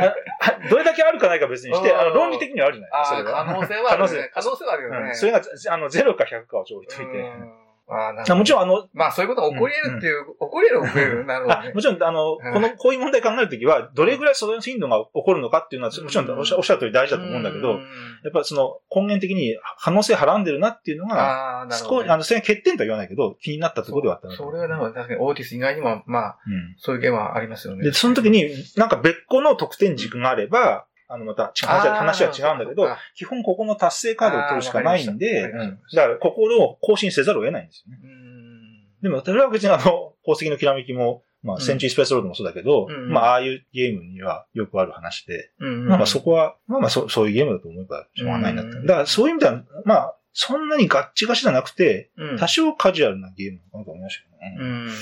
どれだけあるかないか別にして、あの、論理的にはあるじゃないですか。可能性はある、ね。可能性はあるよね。*laughs* それが、あの、0か100かをちょ置いといて。あなもちろんあの、まあそういうことが起こり得るっていう、うん、起こり得る起こり得る。*laughs* なるほど、ね、もちろんあの、この、こういう問題考えるときは、どれぐらいその頻度が起こるのかっていうのは、もちろん。おっしゃる通り大事だと思うんだけど、やっぱその根源的に可能性はらんでるなっていうのが、あなるほど、ね、あの、それ欠点とは言わないけど、気になったところではあったそれはなんか確かにオーティス以外にも、まあ、うん、そういうゲームはありますよね。で、その時に、なんか別個の得点軸があれば、あの、また、話は違うんだけど、基本ここの達成カードを取るしかないんで、うん、だからここを更新せざるを得ないんですよね。でも、それは別にあの、宝石のきらめきも、まあ、センチュリースペースロードもそうだけど、うん、まあ、ああいうゲームにはよくある話で、うん、まあまあそこは、まあまあそそういうゲームだと思えばしょうがないなって。だからそういう意味では、まあ、そんなにガッチガチじゃなくて、多少カジュアルなゲームなのかなと思いましたけどね。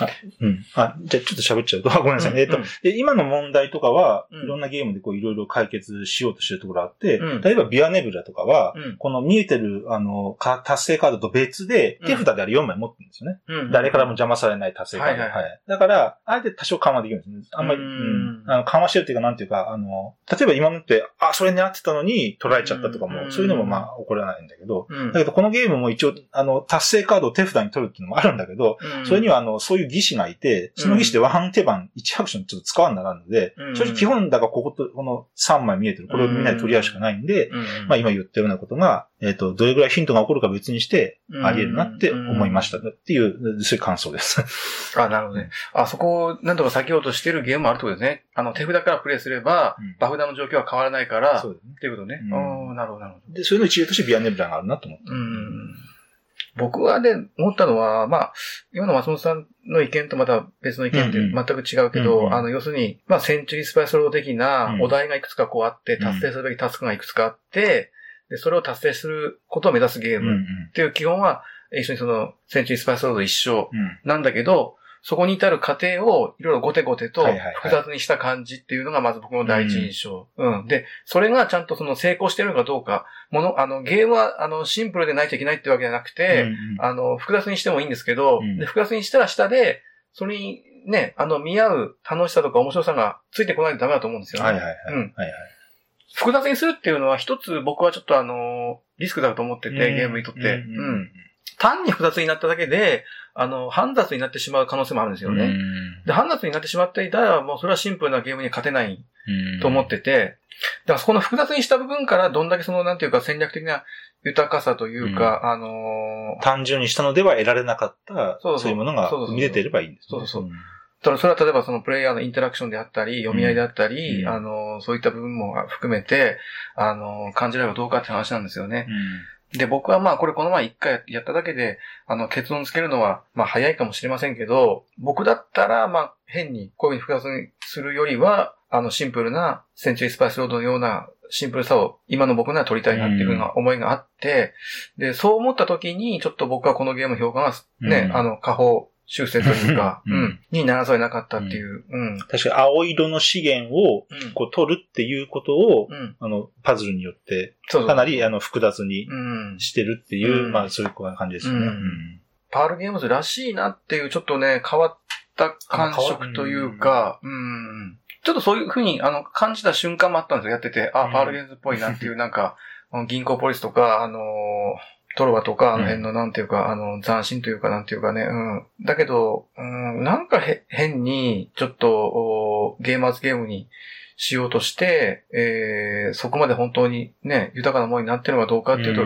あ、うん。あ、じゃあちょっと喋っちゃうと、ごめんなさいね。えっと、で、今の問題とかは、いろんなゲームでこういろいろ解決しようとしてるところあって、例えばビアネブラとかは、この見えてる、あの、達成カードと別で、手札であれ4枚持ってるんですよね。誰からも邪魔されない達成カード。はい。だから、あえて多少緩和できるんですね。あんまり、うん。あの緩和してるっていうか、なんていうか、あの、例えば今のって、あ、それ狙ってたのに取られちゃったとかも、そういうのもまあ起こらないんだけど、だけどこのゲームも一応、あの、達成カードを手札に取るっていうのもあるんだけど、それにはあの、そういう技師がいて、その技師でワン手番1アクションちょっと使わんならんので、うん、正直基本だからここと、この3枚見えてる。これをみんなで取り合うしかないんで、まあ今言ったようなことが、えっ、ー、と、どれぐらいヒントが起こるか別にして、あり得るなって思いましたっていう、そういう感想です。*laughs* あ、なるほどね。あ、そこをなんとか避けようとしてるゲームもあるってことですね。あの、手札からプレイすれば、バフダの状況は変わらないから、そうですね。っていうことね。ああ、なるほど、なるほど。で、そういうの一例としてビアネブラがあるなと思って。うん僕はね、思ったのは、まあ、今の松本さんの意見とまた別の意見って全く違うけど、うんうん、あの、要するに、まあ、センチュリースパイスロー的なお題がいくつかこうあって、達成するべきタスクがいくつかあって、で、それを達成することを目指すゲームっていう基本は、一緒にその、センチュリースパイスロード一緒なんだけど、そこに至る過程をいろいろゴテゴテと複雑にした感じっていうのがまず僕の第一印象。うん、うん。で、それがちゃんとその成功してるのかどうか、もの、あの、ゲームは、あの、シンプルでないといけないってわけじゃなくて、うんうん、あの、複雑にしてもいいんですけど、うん、で複雑にしたら下で、それにね、あの、見合う楽しさとか面白さがついてこないとダメだと思うんですよね。はいはいはい。うん。はいはい。複雑にするっていうのは一つ僕はちょっとあの、リスクだと思ってて、ゲームにとって。うん、うん単に複雑になっただけで、あの、煩雑になってしまう可能性もあるんですよね。で、煩雑になってしまっていたら、もうそれはシンプルなゲームに勝てないと思ってて、だからそこの複雑にした部分からどんだけその、なんていうか戦略的な豊かさというか、うん、あのー、単純にしたのでは得られなかった、そうそう。いうものが見れてればいいんです、ね、そうそう。それは例えばそのプレイヤーのインタラクションであったり、読み合いであったり、うん、あの、そういった部分も含めて、あの、感じらればどうかって話なんですよね。で、僕はまあこれこの前一回やっただけで、あの結論つけるのはまあ早いかもしれませんけど、僕だったらまあ変にこういうふうに複雑にするよりは、あのシンプルなセンチュリースパイスロードのようなシンプルさを今の僕なら取りたいなっていうふうな思いがあって、で、そう思った時にちょっと僕はこのゲーム評価がね、あの、下方修正というか、*laughs* うん、にならざるなかったっていう。うん。確かに青色の資源を、こう、取るっていうことを、あの、パズルによって、かなり、あの、複雑にしてるっていう、まあ、そういう感じですよね。パールゲームズらしいなっていう、ちょっとね、変わった感触というか、うん。ちょっとそういうふうに、あの、感じた瞬間もあったんですよ、やってて。あ、パールゲームズっぽいなっていう、なんか、銀行ポリスとか、あのトロワとか、あの辺のなんていうか、うん、あの、斬新というかなんていうかね、うん。だけど、うん、なんかへ変に、ちょっと、ゲーマーズゲームにしようとして、えー、そこまで本当にね、豊かなものになってるのかどうかっていうと、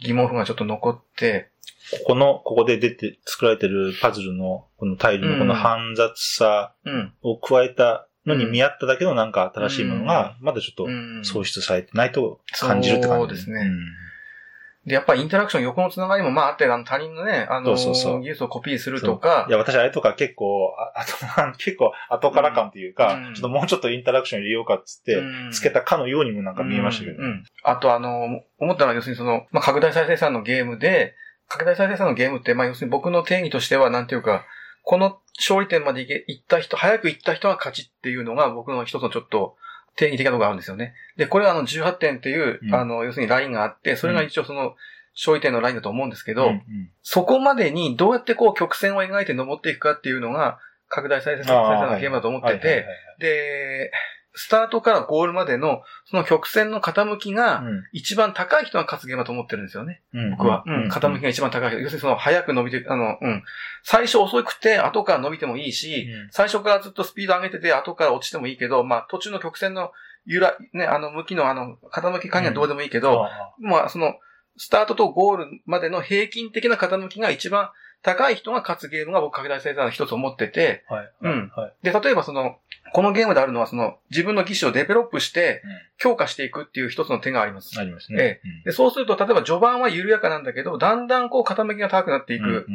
疑問符がちょっと残って、ここの、ここで出て、作られてるパズルの、このタイルのこの煩雑さを加えたのに見合っただけのなんか新しいものが、まだちょっと創出されてないと感じるって感じ、そうですね。うんで、やっぱりインタラクション横のつながりもまああって、あの他人のね、あの、そうそうそう。技術をコピーするとか。いや、私あれとか結構、あと、*laughs* 結構後から感というか、うん、ちょっともうちょっとインタラクション入れようかっつって、つけたかのようにもなんか見えましたけど、うん。うん、あとあの、思ったのは要するにその、まあ拡大再生産のゲームで、拡大再生産のゲームって、まあ要するに僕の定義としては、なんていうか、この勝利点まで行った人、早く行った人が勝ちっていうのが僕の一つのちょっと定義的なところがあるんですよね。で、これはあの18点っていう、うん、あの、要するにラインがあって、それが一応その、勝利点のラインだと思うんですけど、うんうん、そこまでにどうやってこう曲線を描いて登っていくかっていうのが、拡大再生されたゲームだと思ってて、で、スタートからゴールまでの、その曲線の傾きが、一番高い人が勝つゲームだと思ってるんですよね。うん、僕は。うん、傾きが一番高い人。要するにその、早く伸びて、あの、うん。最初遅くて、後から伸びてもいいし、うん、最初からずっとスピード上げてて、後から落ちてもいいけど、まあ、途中の曲線の、ゆら、ね、あの、向きのあの、傾き加減はどうでもいいけど、うん、まあ、その、スタートとゴールまでの平均的な傾きが一番高い人が勝つゲームが僕拡大されたの一つ思ってて、はい。うん。はい。で、例えばその、このゲームであるのはその、自分の技師をデベロップして、強化していくっていう一つの手があります。ありますね。ええ。で、そうすると、例えば序盤は緩やかなんだけど、だんだんこう傾きが高くなっていく。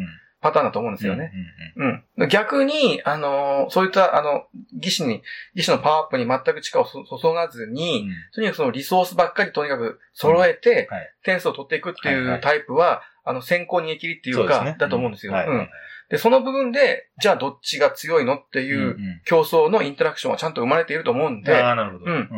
パターンだと思うんですよね。うん、うん、逆に、あのー、そういった、あの、技師に、技師のパワーアップに全く力を注がずに、うん、とにかくそのリソースばっかりとにかく揃えて、点数を取っていくっていうタイプは、あの、先行逃げ切りっていうか、ね、だと思うんですよ。うん。で、その部分で、じゃあどっちが強いのっていう競争のインタラクションはちゃんと生まれていると思うんで、ああ、なるほど。うん。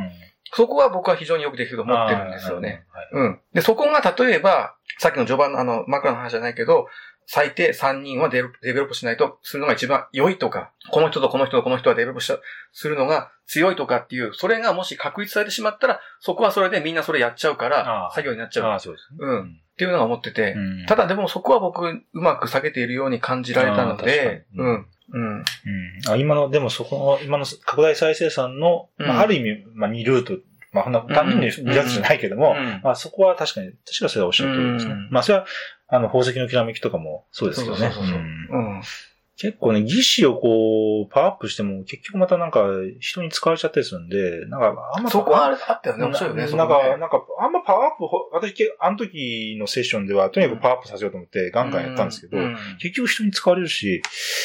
そこは僕は非常によくできると思ってるんですよね。はい、うん。で、そこが例えば、さっきの序盤のあの、枕の話じゃないけど、最低3人は develop しないとするのが一番良いとか、この人とこの人とこの人は develop しするのが強いとかっていう、それがもし確立されてしまったら、そこはそれでみんなそれやっちゃうから、作業になっちゃう。ああ、そうです、ね。うん。っていうのが思ってて、うん、ただでもそこは僕、うまく避けているように感じられたので、うん。うん。あ今の、でもそこの、今の拡大再生産の、まあ、ある意味、まあ、2ルート、まあ、ほんな、単純に2ルートじゃないけども、まあ、そこは確かに、確かそれはおっしゃる通りですね。まあ、それは、あの、宝石のきらめきとかもそうですけどね。そうそうそうそう。うん結構ね、技師をこう、パワーアップしても、結局またなんか、人に使われちゃったりするんで、なんか、あんま。そこはあれあったよね、面白いよね。なんか、なんか、あんまパワーアップ、私、あの時のセッションでは、とにかくパワーアップさせようと思って、ガンガンやったんですけど、結局人に使われるし、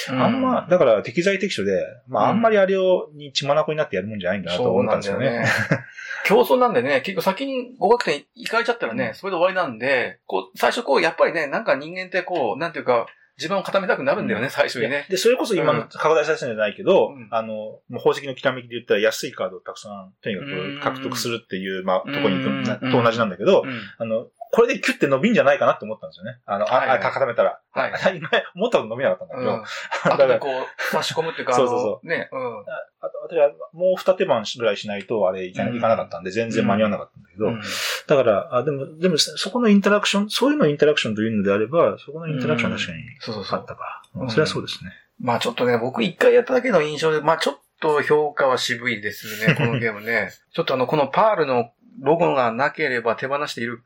あんま、だから適材適所で、まあ、あんまりあれを、に血眼になってやるもんじゃないんだなと思ったんですよね。*laughs* *laughs* 競争なんでね、結構先に合格点行かれちゃったらね、それで終わりなんで、こう、最初こう、やっぱりね、なんか人間ってこう、なんていうか、自分を固めたくなるんだよね、うん、最初にね。で、それこそ今の拡大再生じゃないけど、うん、あの、もう宝石のきらめきで言ったら安いカードをたくさん、とにかく獲得するっていう、まあ、とこに行くと同じなんだけど、あの、これでキュッて伸びんじゃないかなって思ったんですよね。あの、はいはい、あ、固めたら。はい。前、*laughs* 思ったほど伸びなかったんだけど。うん、*laughs* だからこう、差し込むっていうか、*laughs* そうそうそう。ね、うん。あと、私はもう二手間ぐらいしないと、あれいか,、なかったんで、全然間に合わなかったんだけど。うん、だから、あ、でも、でも、そこのインタラクション、そういうのインタラクションというのであれば、そこのインタラクション確かに、そうそうそう。あったか。それはそうですね。まあちょっとね、僕一回やっただけの印象で、まあちょっと評価は渋いですね、このゲームね。ちょっとあの、このパールのロゴがなければ手放している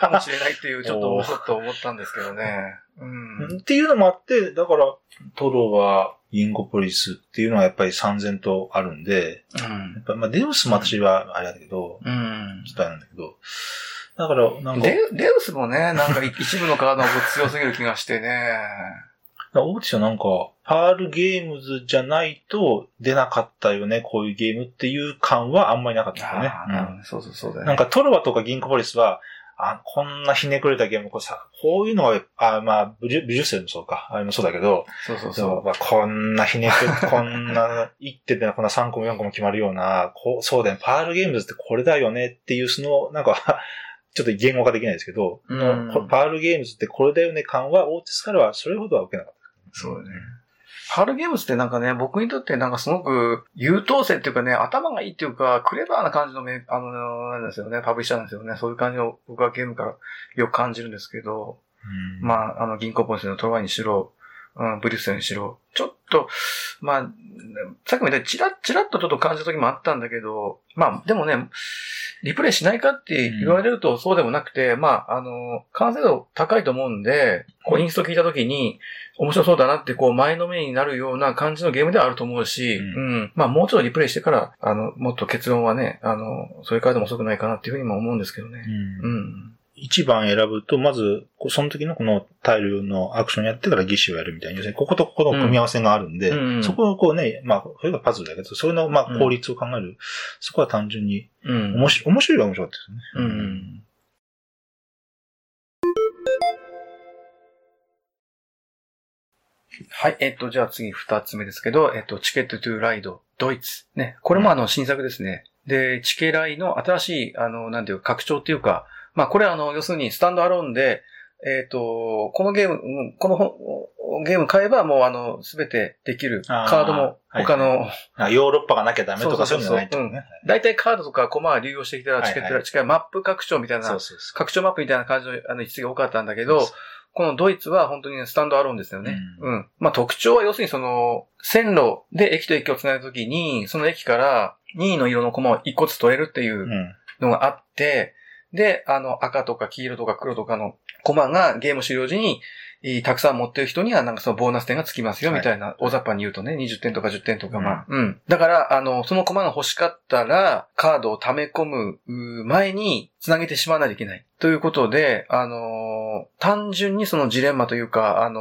かもしれないっていう、ちょっと、ちょっと思ったんですけどね。うん。っていうのもあって、だから、トロは、インゴポリスっていうのはやっぱり三千とあるんで、うん、やっぱまあデウスも私はあれだけど、うん、ちょっとあれなんだけど、だから、なんか。デデウスもね、なんか一部のカードが強すぎる気がしてね。オーディションなんか、パールゲームズじゃないと出なかったよね、こういうゲームっていう感はあんまりなかったよね。うん、そうそうそうだね。なんかトロワとか銀行ポリスは、あ、こんなひねくれたゲーム、こうさ、こういうのは、あ、まあ、美術生もそうか、あれもそうだけど、そうそうそう。まあ、こんなひねく *laughs* れ、こんな、一手でこんな3個も4個も決まるような、こう、そうだよ、パールゲームズってこれだよねっていう、その、なんか *laughs* ちょっと言語化できないですけど、うん、パールゲームズってこれだよね感は、オーティスからはそれほどは受けなかった。そうだね。パールゲームズってなんかね、僕にとってなんかすごく優等生っていうかね、頭がいいっていうか、クレバーな感じのめ、あの、なんですよね、パブリッシャーなんですよね。そういう感じを僕はゲームからよく感じるんですけど、うん、まあ、あの、銀行ポリスのトロワイにしろ、うん、ブリュッセルにしろ、ちょっと、まあ、さっきも言ったチラッ、チラッとちょっと感じた時もあったんだけど、まあ、でもね、リプレイしないかって言われるとそうでもなくて、うん、まあ、あの、完成度高いと思うんで、こう、インスト聞いた時に、面白そうだなって、こう、前のめりになるような感じのゲームではあると思うし、うん、うん。まあ、もうちょっとリプレイしてから、あの、もっと結論はね、あの、それからでも遅くないかなっていうふうにも思うんですけどね。うん。うん1番選ぶと、まず、その時のこのタイルのアクションやってから儀式をやるみたいに、こことここの組み合わせがあるんで、うん、そこをこうね、まあ、それがパズルだけど、それのまあ効率を考える、うん、そこは単純に、うん、面白い、面白いは面白かったですね。うんはい、えっと、じゃあ次二つ目ですけど、えっと、チケットトゥーライド、ドイツ。ね。これもあの、新作ですね。で、チケライの新しい、あの、なんていうか、拡張っていうか、まあ、これあの、要するにスタンドアローンで、えっ、ー、と、このゲーム、このゲーム買えばもうあの、すべてできる。カードも他の、はい、ヨーロッパがなきゃダメとかそういうのないとね。大体カードとかコマが流用してきたらチケット、近いマップ拡張みたいな、拡張マップみたいな感じのあの、一が多かったんだけど、このドイツは本当にスタンドアローンですよね。うん。うん、まあ特徴は要するにその、線路で駅と駅を繋いだときに、その駅から2位の色のコマを1個ずつ取れるっていうのがあって、で、あの、赤とか黄色とか黒とかのコマがゲーム終了時に、たくさん持ってる人にはなんかそのボーナス点がつきますよ、みたいな、大雑把に言うとね、20点とか10点とか、まあ、うん。だから、あの、そのコマが欲しかったら、カードを溜め込む前に繋げてしまわないといけない。ということで、あの、単純にそのジレンマというか、あの、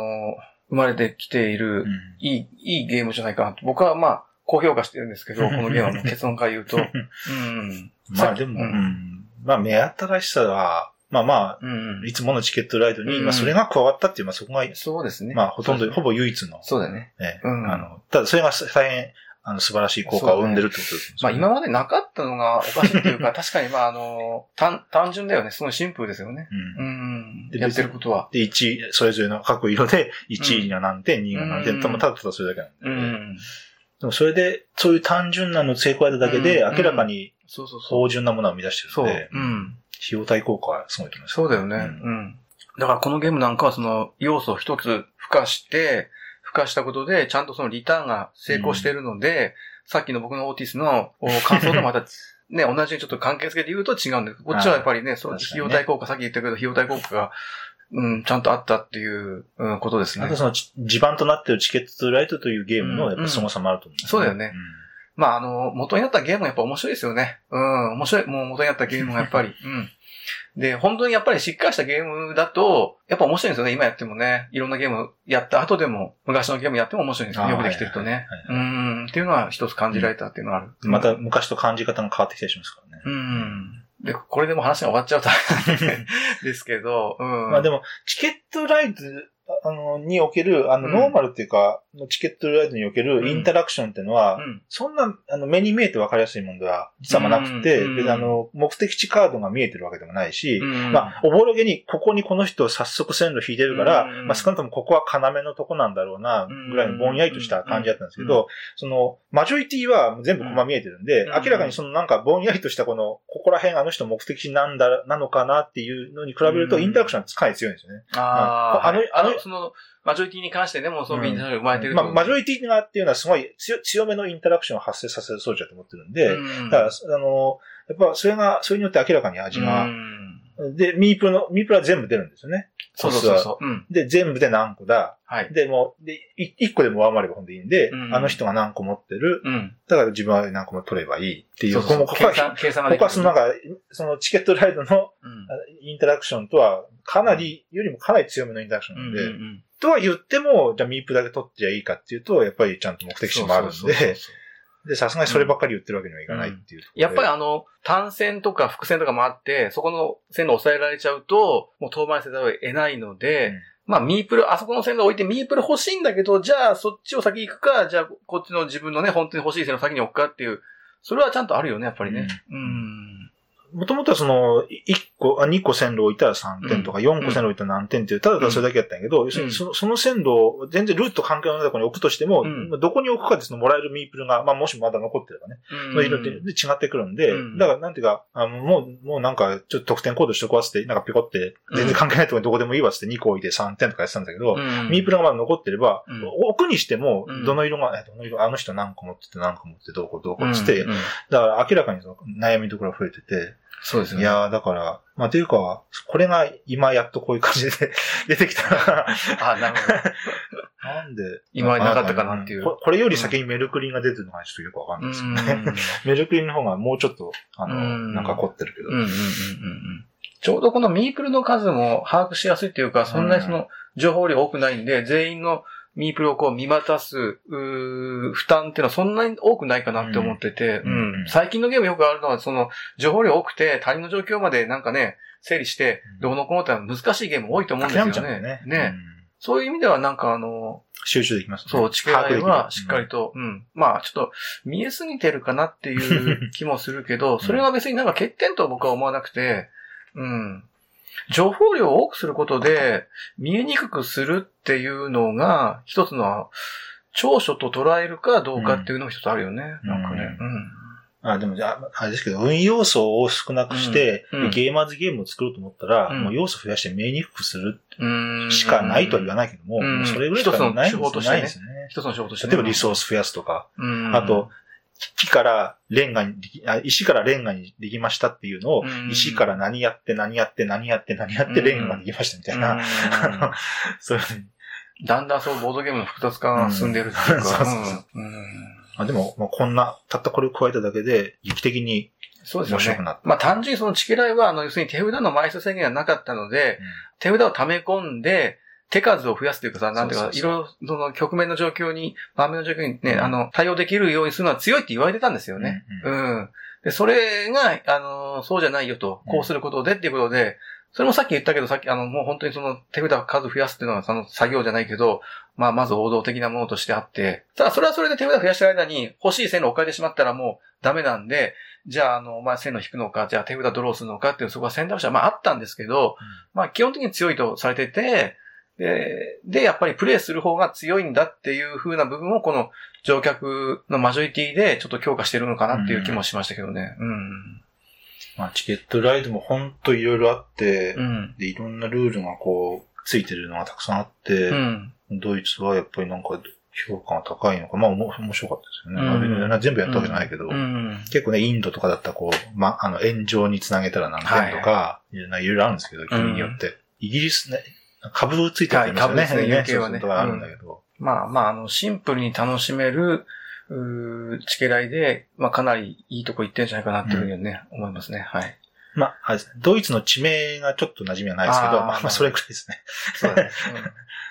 生まれてきている、いい、いいゲームじゃないかなと。僕はまあ、高評価してるんですけど、このゲームの結論から言うと。*laughs* うん。まあでも、うん、まあ目新しさは、まあまあ、うんいつものチケットライドに、うんまあそれが加わったっていう、まあそこが、そうですね。まあほとんど、ほぼ唯一の。そうだね。えうん、あの、ただそれが大変、あの、素晴らしい効果を生んでるってことですね。まあ今までなかったのがおかしいというか、*laughs* 確かにまああの、単、単純だよね。すごいシンプルですよね。うん。うん。やってることは。で、1位、それぞれの各色で、1位が何点、2位が何点、ただただそれだけなんで。うん。でもそれで、そういう単純なの成功やっただけで、明らかに、そうそうそう。芳醇なものを生み出してるんで。そう。うん。費用対効果はすごいと思います。そうだよね。うん。だからこのゲームなんかはその要素を一つ付加して、付加したことで、ちゃんとそのリターンが成功しているので、うん、さっきの僕のオーティスの感想とまた、ね、*laughs* 同じにちょっと関係付けて言うと違うんだけど、こっちはやっぱりね、その費用対効果、さっき言ったけど、費用対効果が、うん、ちゃんとあったっていう、うん、ことですね。あとその地盤となっているチケットライトというゲームのやっぱ凄さもあると思う、ねうん、そうだよね。うんまあ、あの、元になったゲームがやっぱ面白いですよね。うん、面白い。もう元になったゲームがやっぱり。*laughs* うん。で、本当にやっぱりしっかりしたゲームだと、やっぱ面白いんですよね。今やってもね。いろんなゲームやった後でも、昔のゲームやっても面白いんですよ。よくできてるとね。うん。っていうのは一つ感じられたっていうのはある。また昔と感じ方が変わってきたりしますからね。うん。で、これでも話が終わっちゃうと *laughs* ですけど、うん。まあでも、チケットライトあの、における、あの、ノーマルっていうか、のチケットライドにおけるインタラクションっていうのは、そんな、あの、目に見えてわかりやすいものでは、実はなくて、別にあの、目的地カードが見えてるわけでもないし、まあ、おぼろげに、ここにこの人早速線路引いてるから、まあ、少なくともここは要のとこなんだろうな、ぐらいのぼんやりとした感じだったんですけど、その、マジョリティは全部コマ見えてるんで、明らかにそのなんかぼんやりとしたこの、ここら辺あの人目的地なんだ、なのかなっていうのに比べると、インタラクションはかなり強いんですよね。ああ、あの、あの、その、マジョリティに関してでも、そういうインタラクション生まれてる、まあ、マジョリティがっていうのはすごい強めのインタラクションを発生させる装置だと思ってるんで、だから、あの、やっぱそれが、それによって明らかに味が、で、ミープの、ミープは全部出るんですよね。そうそうそう。うん、で、全部で何個だ。はい。で、もう、で、一個でも上回ればほんでいいんで、うん、あの人が何個持ってる。うん。だから自分は何個も取ればいいっていう。そうそうここは、計算ができる。ここはそのなんか、そのチケットライドの、インタラクションとは、かなり、よりもかなり強めのインタラクションなんで、うんうんうんとは言っても、じゃあミープだけ取っていいかっていうと、やっぱりちゃんと目的地もあるんで、で、さすがにそればっかり言ってるわけにはいかないっていう、うん、やっぱりあの、単線とか伏線とかもあって、そこの線路を抑えられちゃうと、もう遠回りせざるを得ないので、うん、まあ、ミープル、あそこの線路置いてミープル欲しいんだけど、じゃあそっちを先行くか、じゃあこっちの自分のね、本当に欲しい線路先に置くかっていう、それはちゃんとあるよね、やっぱりね。うん。うんもともとはその、1個、あ、2個線路置いたら3点とか、4個線路置いたら何点っていう、ただただそれだけやったんやけど、要するにそのその線路を全然ルート関係のないところに置くとしても、どこに置くかでそのもらえるミープルが、まあもしまだ残ってればね、のって違ってくるんで、だからなんていうか、あのもう、もうなんか、ちょっと得点コードしとこわせて、なんかピコって、全然関係ないところにどこでもいいわって2個置いて3点とかやってたんだけど、ミープルがまだ残ってれば、置くにしても、どの色が、どの色、あの人何個持ってて何個持ってどこどこって、だから明らかにその悩みどころが増えてて、そうですね。いやだから、まあ、というか、これが今やっとこういう感じで *laughs* 出てきたらあ、なるほど。*laughs* なんで今なかったかなっていうこ。これより先にメルクリンが出てるのがちょっとよくわかんないですけどね。*laughs* メルクリンの方がもうちょっと、あの、なんか凝ってるけど。ちょうどこのミープルの数も把握しやすいっていうか、そんなにその情報量多くないんで、全員のミープルをこう見渡す、う負担っていうのはそんなに多くないかなって思ってて、うん。うん、最近のゲームよくあるのは、その、情報量多くて、他人の状況までなんかね、整理して、どうのこうのって難しいゲーム多いと思うんですよね。ね。ね。そういう意味ではなんかあの、集中できますね。そう、チケライはしっかりと、うん、うん。まあちょっと見えすぎてるかなっていう気もするけど、それは別になんか欠点と僕は思わなくて、うん。情報量を多くすることで見えにくくするっていうのが一つの長所と捉えるかどうかっていうのも一つあるよね。うん、なんかね。うん。あ、でも、ああれですけど、運要素を少なくして、うん、ゲーマーズゲームを作ろうと思ったら、うん、もう要素増やして見えにくくするしかないとは言わないけども、もそれぐらいしかないんですね。一つの仕事として、ね、例えばリソース増やすとか、あと、木からレンガに石からレンガにできましたっていうのを、石から何やって何やって何やって何やってレンガができましたみたいな、そういうだんだんそうボードゲームの複雑化が進んでるっていうか。そうそうそう。あでも、まあ、こんな、たったこれを加えただけで、劇的にそうですよね。まあ単純にそのチケライは、あの、要するに手札の枚数制限がなかったので、うん、手札を溜め込んで、手数を増やすというかさ、なんていうか、いろいろ、その局面の状況に、場面の状況にね、うん、あの、対応できるようにするのは強いって言われてたんですよね。うん、うん、で、それが、あの、そうじゃないよと、こうすることでっていうことで、それもさっき言ったけど、さっき、あの、もう本当にその手札数増やすっていうのはその作業じゃないけど、まあ、まず王道的なものとしてあって、ただそれはそれで手札増やしてる間に欲しい線路を置かれてしまったらもうダメなんで、じゃあ、あの、まあ、線路引くのか、じゃあ手札ドローするのかっていう、そこは選択肢はまああったんですけど、うん、まあ、基本的に強いとされてて、で、で、やっぱりプレイする方が強いんだっていう風な部分をこの乗客のマジョリティでちょっと強化してるのかなっていう気もしましたけどね。うん、うんまあ、チケットライドもほんといろいろあって、うん、で、いろんなルールがこう、ついてるのがたくさんあって、うん、ドイツはやっぱりなんか評価が高いのか、まあ面白かったですよね。うん、全部やったわけじゃないけど、うん、結構ね、インドとかだったらこう、ま、あの、炎上につなげたら何点とか、はい、いろいろあるんですけど、国によって。イギリスね、株ついてるんですよね。株ですね、UK はね。あるんだけど。まあまあ、あの、シンプルに楽しめる、うチケライで、まあかなりいいとこ行ってるんじゃないかなっていうふうにね、思いますね。はい。まあ、あれですね。ドイツの地名がちょっと馴染みはないですけど、あまあまあそれくらいですね。そうだね。*laughs*